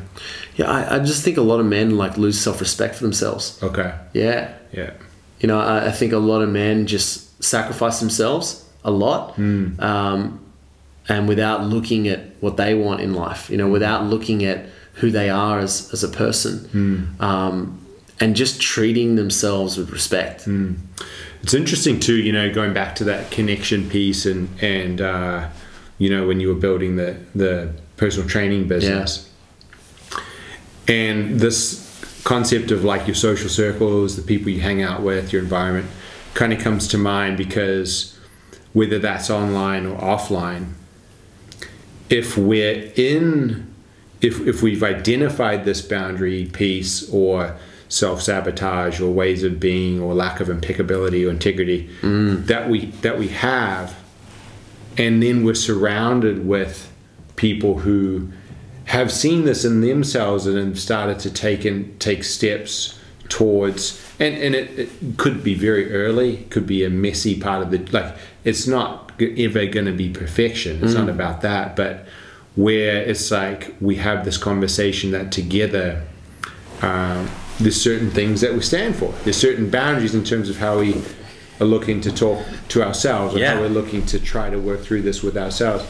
Yeah, I, I just think a lot of men like lose self respect for themselves. Okay. Yeah. Yeah. You know, I, I think a lot of men just sacrifice themselves a lot, um, and without looking at what they want in life. You know, without looking at who they are as as a person, um, and just treating themselves with respect. It's interesting too, you know, going back to that connection piece and and uh, you know when you were building the the personal training business, and this concept of like your social circles, the people you hang out with, your environment, kind of comes to mind because whether that's online or offline, if we're in if, if we've identified this boundary piece or self sabotage or ways of being or lack of impeccability or integrity that we that we have, and then we're surrounded with people who have seen this in themselves and have started to take and take steps towards and and it, it could be very early could be a messy part of the like it's not ever going to be perfection. It's not about that but where it's like we have this conversation that together um, there's certain things that we stand for. There's certain boundaries in terms of how we are looking to talk to ourselves or Yeah. how we're looking to try to work through this with ourselves.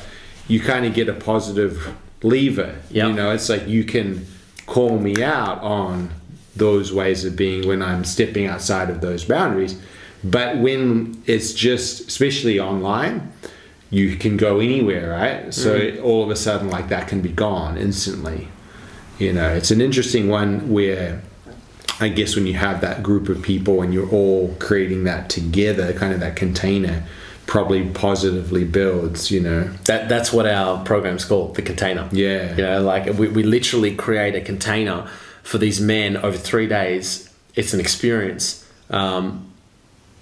You kind of get a positive lever Yep. you know it's like you can call me out on those ways of being when i'm stepping outside of those boundaries. But when it's just especially online you can go anywhere right? So mm. all of a sudden like that can be gone instantly. You know it's an interesting one where i guess when you have that group of people and you're all creating that together kind of that container probably positively builds you know That that's what our program's called, the container. Yeah. You know, like we, we literally create a container for these men over three days. It's an experience um,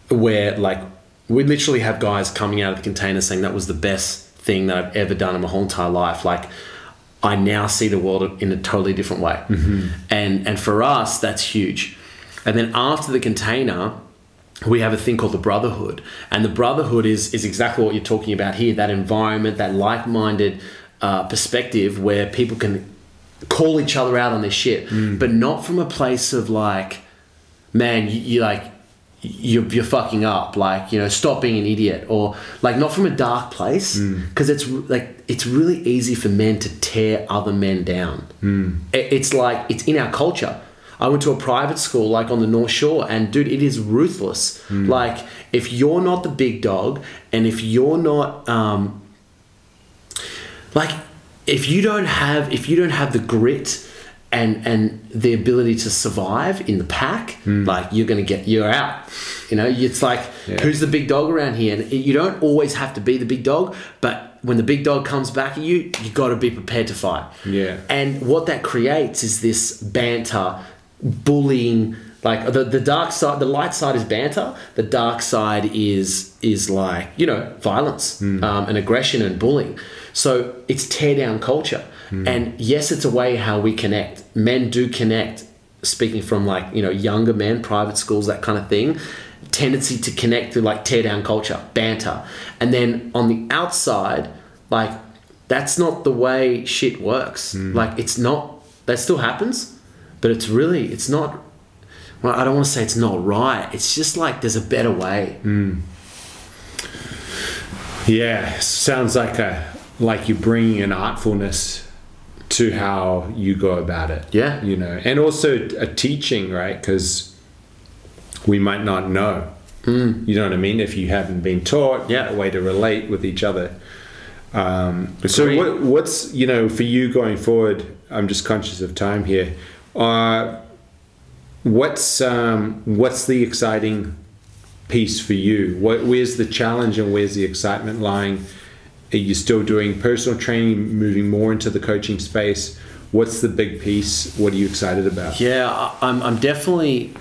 where like we literally have guys coming out of the container saying that was the best thing that I've ever done in my whole entire life. Like I now see the world in a totally different way. And and for us that's huge. And then after the container, we have a thing called the brotherhood and the brotherhood is is exactly what you're talking about here that environment that like-minded uh, perspective where people can call each other out on their shit but not from a place of like man you, you like you're, you're fucking up like you know stop being an idiot or like not from a dark place hmm. because it's like it's really easy for men to tear other men down. Hmm. It- it's like it's in our culture. I went to a private school like on the North Shore, and dude, it is ruthless. Hmm. Like, if you're not the big dog, and if you're not, um, like, if you don't have, if you don't have the grit and and the ability to survive in the pack, hmm. like you're gonna get, you're out. You know, it's like Yeah. who's the big dog around here, and you don't always have to be the big dog, but when the big dog comes back at you, you got to be prepared to fight. Yeah. And what that creates is this banter, bullying. Like the, the dark side, the light side is banter. The dark side is is like you know violence hmm. um, and aggression and bullying. So it's tear down culture. Hmm. And yes, it's a way how we connect. Men do connect. Speaking from like you know younger men, private schools, that kind of thing. Tendency to connect through like tear down culture, banter, and then on the outside, like that's not the way shit works. Hmm. Like it's not. That still happens, but it's really it's not. Well, I don't want to say it's not right. It's just like there's a better way. Yeah, sounds like a like you're bringing an artfulness to how you go about it. Yeah. you know, and also a teaching, right? Because we might not know. You know what I mean? If you haven't been taught, Yeah. a way to relate with each other. Um, so, what, what's you know for you going forward? I'm just conscious of time here. Uh, what's um, what's the exciting piece for you? What, where's the challenge and where's the excitement lying? Are you still doing personal training, moving more into the coaching space? What's the big piece? What are you excited about? Yeah, I'm, I'm definitely,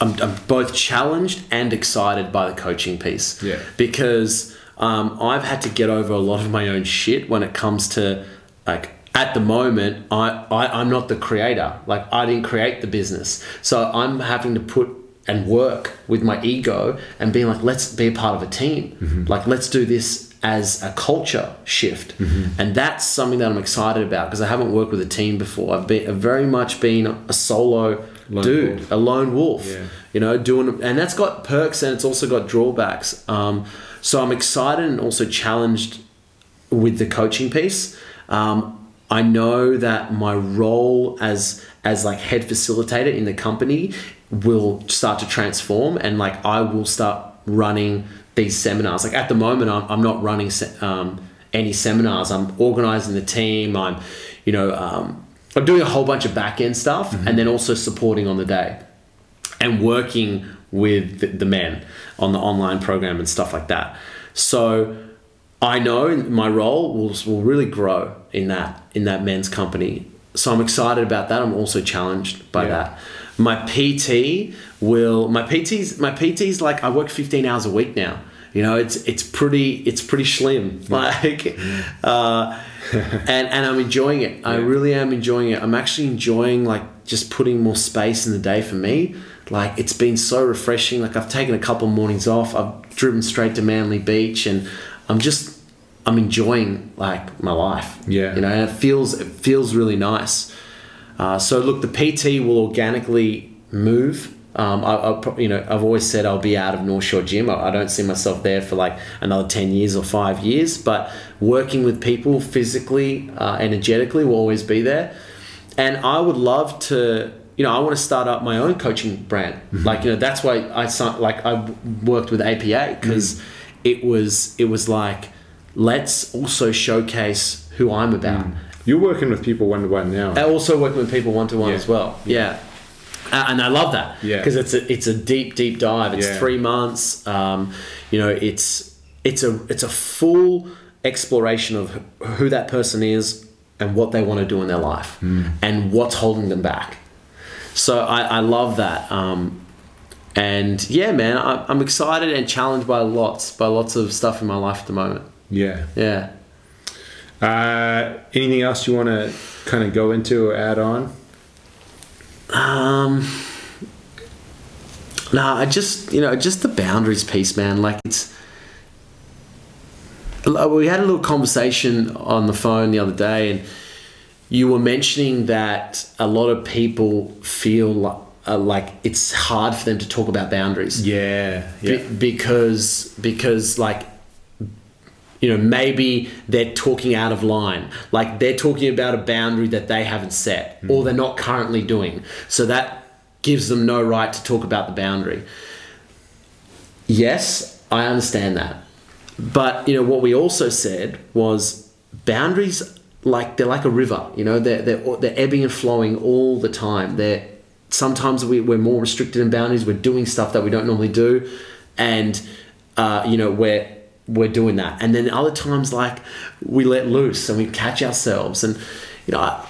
I'm, I'm both challenged and excited by the coaching piece. Yeah. Because um, I've had to get over a lot of my own shit when it comes to, like, at the moment, I, I, I'm not the creator. Like, I didn't create the business. So I'm having to put and work with my ego and being like, let's be a part of a team. Like, let's do this as a culture shift. And that's something that I'm excited about because I haven't worked with a team before. I've been I've very much been a solo Lone dude, wolf. a lone wolf. Yeah. You know, doing and that's got perks and it's also got drawbacks. Um, so I'm excited and also challenged with the coaching piece. Um, I know that my role as as like head facilitator in the company will start to transform, and like I will start running these seminars. Like at the moment, I'm, I'm not running se- um, any seminars. I'm organizing the team. I'm, you know, um, I'm doing a whole bunch of back end stuff, and then also supporting on the day and working with the, the men on the online program and stuff like that. So I know my role will, will really grow in that in that men's company. So I'm excited about that. I'm also challenged by Yeah. that. My PT will my PT's my PT's like I work 15 hours a week now. You know, it's it's pretty it's pretty slim. Like uh and and I'm enjoying it. I really am enjoying it. I'm actually enjoying like just putting more space in the day for me. Like it's been so refreshing. Like I've taken a couple mornings off. I've driven straight to Manly Beach, and I'm just I'm enjoying like my life. Yeah. you know, and it feels it feels really nice. Uh, so look, the PT will organically move. Um, I, I'll, pro- you know, I've always said I'll be out of North Shore Gym. I, I don't see myself there for like another ten years or five years. But working with people physically, uh, energetically, will always be there. And I would love to, you know, I want to start up my own coaching brand. Like, you know, that's why I signed, like I worked with APA because it was it was like let's also showcase who I'm about. You're working with people one to one now. I also working with people one to one as well. Yeah. Uh, and I love that Yeah. because it's a it's a deep deep dive. It's Yeah. three months. Um, you know, it's it's a it's a full exploration of who that person is and what they want to do in their life Hmm. and what's holding them back. So I, I love that. Um, and yeah, man, I, I'm excited and challenged by lots by lots of stuff in my life at the moment. Yeah. Yeah. Uh, anything else you want to kind of go into or add on? Um, nah, I just you know just the boundaries piece, man. Like it's. We had a little conversation on the phone the other day, and you were mentioning that a lot of people feel like, uh, like it's hard for them to talk about boundaries Yeah. Be- because because like you know maybe they're talking out of line. Like they're talking about a boundary that they haven't set or they're not currently doing. So that gives them no right to talk about the boundary. Yes i understand that. But you know what we also said was boundaries like they're like a river. You know they're, they're, they're ebbing and flowing all the time. They're sometimes we, we're more restricted in boundaries. We're doing stuff that we don't normally do. And uh, you know we're we're doing that. And then other times, like we let loose and we catch ourselves. And you know, I,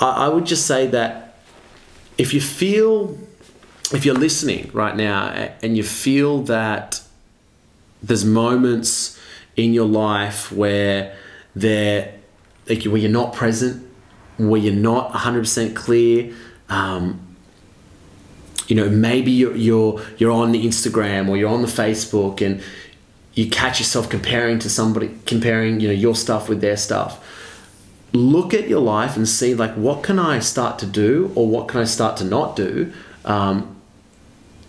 I would just say that if you feel, if you're listening right now and you feel that there's moments in your life where they're like where you're not present, where you're not 100% clear. Um, you know, maybe you're, you're you're on the Instagram or you're on the Facebook and you catch yourself comparing to somebody, comparing you know your stuff with their stuff. Look at your life and see like what can I start to do or what can I start to not do um,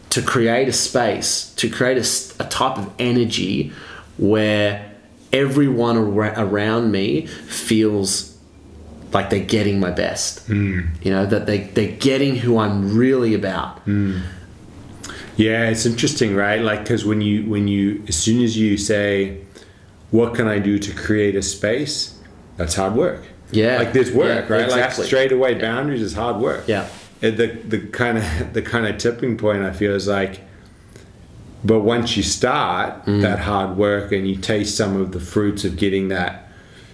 to create a space, to create a, a type of energy where everyone around me feels like they're getting my best. Mm. You know, that they, they're getting who I'm really about. Mm. Yeah, it's interesting, right? Like, because when you, when you, as soon as you say, what can I do to create a space, that's hard work. Yeah. Like, there's work, yeah, right? Exactly. Like, straight away, boundaries is hard work. Yeah. And the, the kind of, the kind of tipping point I feel is like, but once you start Mm. that hard work and you taste some of the fruits of getting that,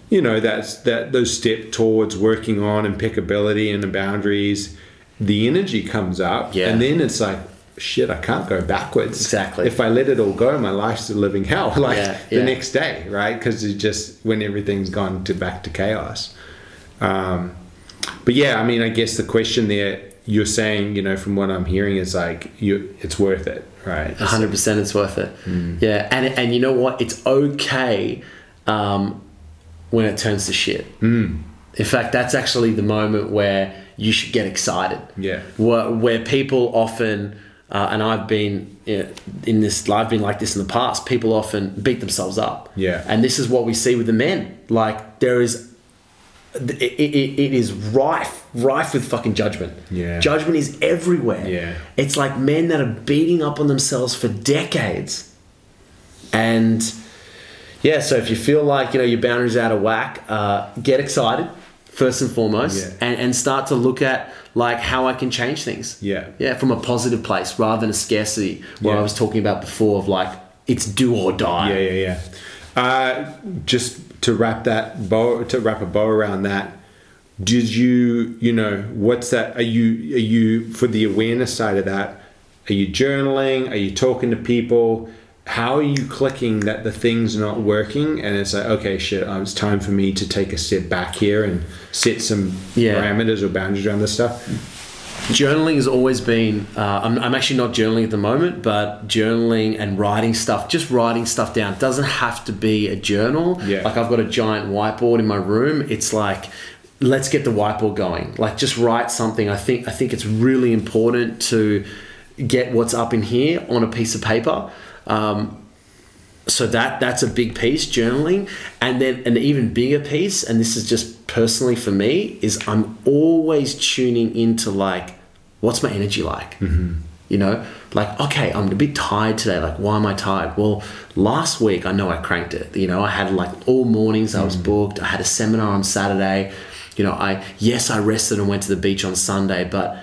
you know, that's that those step towards working on impeccability and the boundaries, the energy comes up, Yeah. and then it's like, shit, I can't go backwards. Exactly. If I let it all go, my life's a living hell. Like Yeah, the next day, right? Because it's just when everything's gone to back to chaos. Um, but yeah, I mean, I guess the question there you're saying, you know, from what I'm hearing, is like you, it's worth it, right? hundred percent, it's worth it. Mm. Yeah, and and you know what? It's okay um, when it turns to shit. Mm. In fact, that's actually the moment where you should get excited. Yeah. Where, where people often, uh, and I've been you know, in this, I've been like this in the past. People often beat themselves up. Yeah. And this is what we see with the men. Like there is. It, it, it is rife, rife with fucking judgment. Yeah. Judgment is everywhere. Yeah. It's like men that are beating up on themselves for decades. And yeah, so if you feel like you know your boundaries out of whack, uh, get excited first and foremost, Yeah. and, and start to look at like how I can change things. Yeah. yeah, from a positive place rather than a scarcity where Yeah. I was talking about before of like it's do or die. Yeah, yeah, yeah. Uh, just to wrap that bow, to wrap a bow around that. Did you, you know, what's that? Are you, are you for the awareness side of that? Are you journaling? Are you talking to people? How are you clicking that the thing's not working? And it's like, okay, shit, uh, it's time for me to take a step back here and set some Yeah. parameters or boundaries around this stuff. Journaling has always been, uh, I'm, I'm actually not journaling at the moment, but journaling and writing stuff, just writing stuff down, doesn't have to be a journal. Yeah. Like I've got a giant whiteboard in my room. It's like, let's get the whiteboard going. Like just write something. I think, I think it's really important to get what's up in here on a piece of paper. Um, so that that's a big piece journaling. And then an even bigger piece and this is just personally for me is i'm always tuning into like what's my energy like? You know like okay i'm a bit tired today. Like why am i tired? Well last week i know i cranked it. You know i had like all mornings i was booked. I had a seminar on saturday. You know i yes i rested and went to the beach on sunday but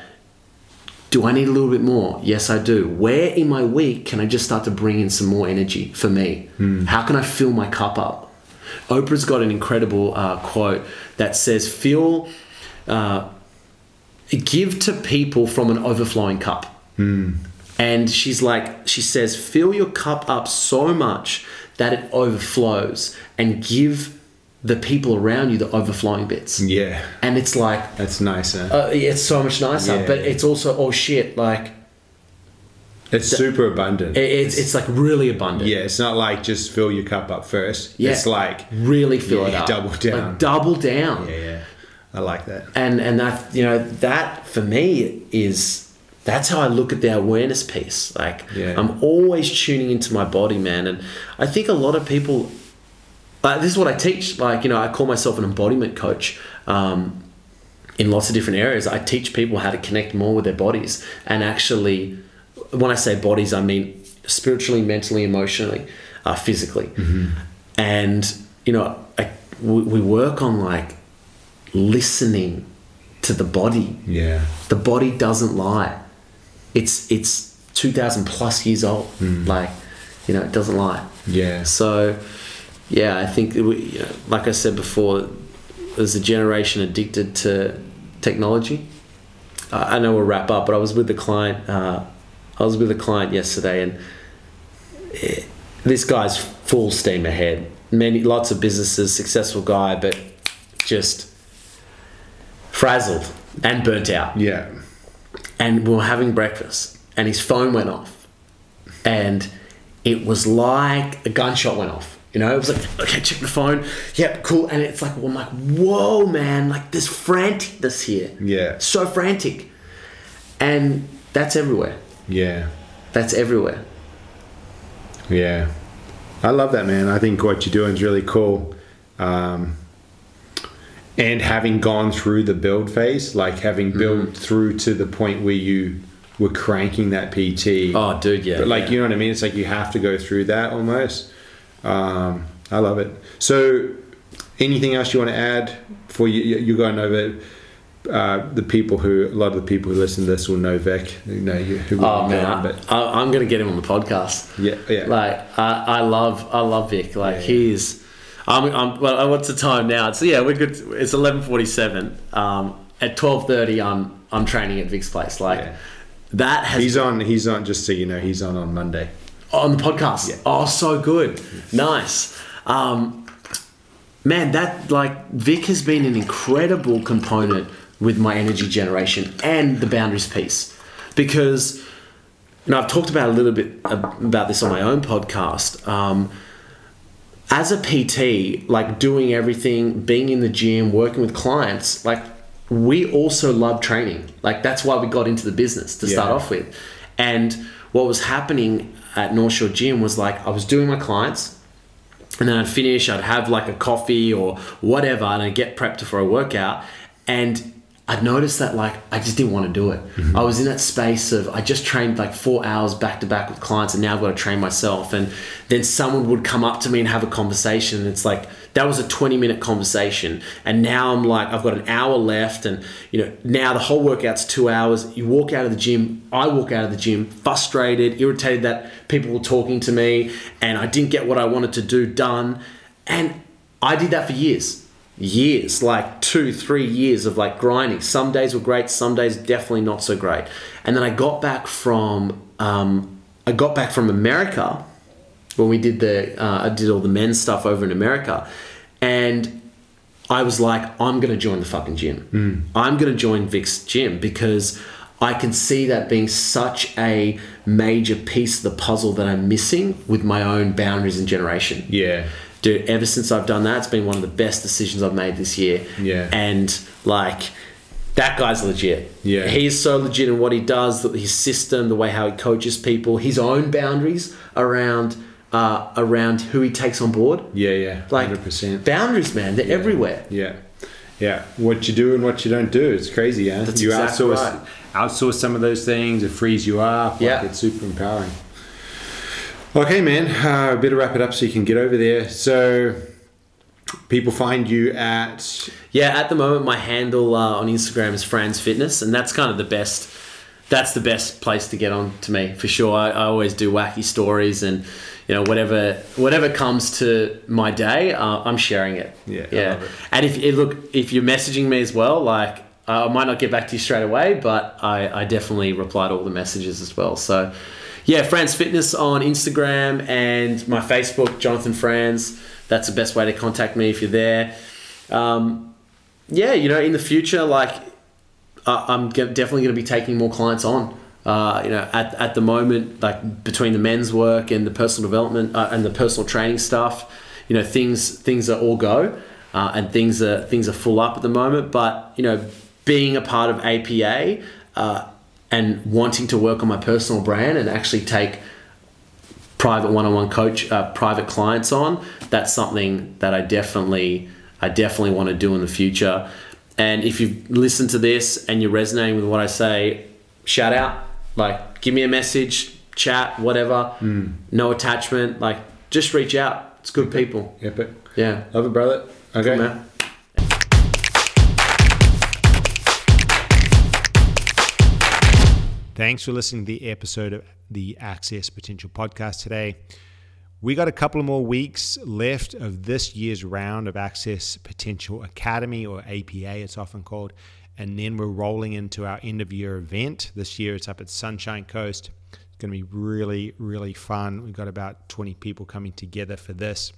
do I need a little bit more? Yes, I do. Where in my week can I just start to bring in some more energy for me? How can I fill my cup up? Oprah's got an incredible uh, quote that says, "Fill, uh, give to people from an overflowing cup." And she's like, she says, fill your cup up so much that it overflows, and give the people around you the overflowing bits. Yeah, And it's like, that's nice. Huh? uh, it's so much nicer, Yeah. but it's also oh shit, like it's super abundant. it, it's it's like really abundant. Yeah, it's not like just fill your cup up first. Yeah. It's like, really fill it up. double down. Like, double down. yeah, yeah. I like that. And and that you know that for me is that's how I look at the awareness piece. Like Yeah. I'm always tuning into my body, man. And I think a lot of people. Uh, this is what I teach. Like you know, I call myself an embodiment coach. Um, in lots of different areas, I teach people how to connect more with their bodies and actually. When I say bodies, I mean spiritually, mentally, emotionally, uh, physically, and you know, I, we, we work on like listening to the body. Yeah. The body doesn't lie. It's it's two thousand plus years old. Like You know, it doesn't lie. Yeah. So, yeah, I think we, you know, like I said before, there's a generation addicted to technology. Uh, I know we'll wrap up, but I was with the client. Uh, I was with a client yesterday, and eh, this guy's full steam ahead. Many, lots of businesses, successful guy, but just frazzled and burnt out. Yeah. And we were having breakfast, and his phone went off, and it was like a gunshot went off. You know, it was like, okay, check the phone. Yep, cool. And it's like, well, I'm like, whoa, man, like there's franticness here. Yeah. So frantic. And that's everywhere. Yeah. That's everywhere. Yeah. I love that, man. I think what you're doing is really cool. Um, and having gone through the build phase, like having built through to the point where you were cranking that PT. Oh, dude, yeah. But like, yeah. you know what I mean? It's like you have to go through that almost. Um, I love it. So, anything else you want to add for you, you- you're going over uh, the people who, a lot of the people who listen to this will know Vic, you know, you, who Oh man, but I, I'm gonna get him on the podcast. yeah, yeah. Like I, I love, I love Vic. Like Yeah, yeah. he's, I'm, I'm. Well, what's the time now? So yeah, we're good. It's 11:47. Um, at 12:30, I'm, I'm training at Vic's place. Like Yeah. that has he's on, he's on, just so you know, he's on on Monday. On the podcast. Yeah. Oh, so good, nice. Um, man, that like Vic has been an incredible component with my energy generation and the boundaries piece because. And I've talked about a little bit about this on my own podcast. Um, as a PT, like doing everything, being in the gym, working with clients, like we also love training. Like that's why we got into the business to start off with. And what was happening at North Shore Gym was like I was doing my clients, and then I'd finish, I'd have like a coffee or whatever, and I'd get prepped for a workout. And I'd noticed that like I just didn't want to do it. Mm-hmm. I was in that space of I just trained like four hours back to back with clients, and now I've got to train myself. And then someone would come up to me and have a conversation, and it's like that was a 20 minute conversation. And now I'm like, I've got an hour left, and you know, now the whole workout's two hours. You walk out of the gym, I walk out of the gym frustrated, irritated that people were talking to me, and I didn't get what I wanted to do done. And I did that for years. Years, like two, three years of like grinding. Some days were great, some days definitely not so great. And then I got back from, um, I got back from America when we did the uh, I did all the men's stuff over in America, and I was like, I'm gonna join the fucking gym. Hmm. I'm gonna join Vic's gym because I can see that being such a major piece of the puzzle that I'm missing with my own boundaries and generation. Yeah. Dude, ever since I've done that, it's been one of the best decisions I've made this year. Yeah. And like that guy's legit. Yeah. He is so legit in what he does, his system, the way how he coaches people, his own boundaries around uh, around who he takes on board. Yeah, yeah. Like 100%. boundaries, man, they're everywhere. Yeah. Yeah. What you do and what you don't do. It's crazy, yeah. That's you exactly outsource right. outsource some of those things, it frees you up. Like, Yeah. it's super empowering. Okay, man. Uh, better wrap it up so you can get over there. So people find you at Yeah, at the moment, my handle uh, on Instagram is Franz Fitness, and that's kind of the best. That's the best place to get on to me for sure. I, I always do wacky stories, and you know whatever whatever comes to my day, uh, I'm sharing it. Yeah, yeah. it. And if eh, look, if you're messaging me as well, like I might not get back to you straight away, but I, I definitely reply to all the messages as well. So. Yeah, Franz Fitness on Instagram and my Facebook, Jonathan Franz. That's the best way to contact me if you're there. Um, yeah, you know, in the future, like I- I'm definitely going to be taking more clients on. Uh, you know, at, at the moment, like between the men's work and the personal development uh, and the personal training stuff, you know, things things are all go, uh, and things are things are full up at the moment. But you know, being a part of APA uh, and wanting to work on my personal brand and actually take private one-on-one coach uh, private clients on that's something that i definitely i definitely want to do in the future and if you've listened to this and you're resonating with what i say shout out like give me a message chat whatever hmm. no attachment like just reach out it's good people Epic. yeah Love it, brother. Okay. man. Thanks for listening to the episode of the Access Potential podcast today. We got a couple of more weeks left of this year's round of Access Potential Academy or APA, it's often called. And then we're rolling into our end of year event. This year it's up at Sunshine Coast. It's going to be really, really fun. We've got about 20 people coming together for this.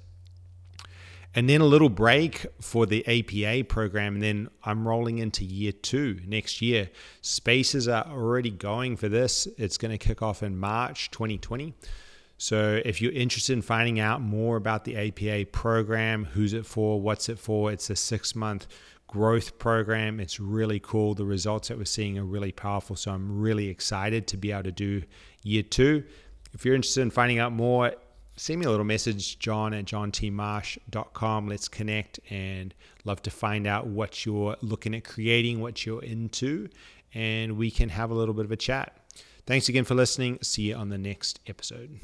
And then a little break for the APA program. And then I'm rolling into year two next year. Spaces are already going for this. It's going to kick off in March 2020. So if you're interested in finding out more about the APA program, who's it for, what's it for, it's a six month growth program. It's really cool. The results that we're seeing are really powerful. So I'm really excited to be able to do year two. If you're interested in finding out more, send me a little message, john at johntmarsh.com. Let's connect and love to find out what you're looking at creating, what you're into, and we can have a little bit of a chat. Thanks again for listening. See you on the next episode.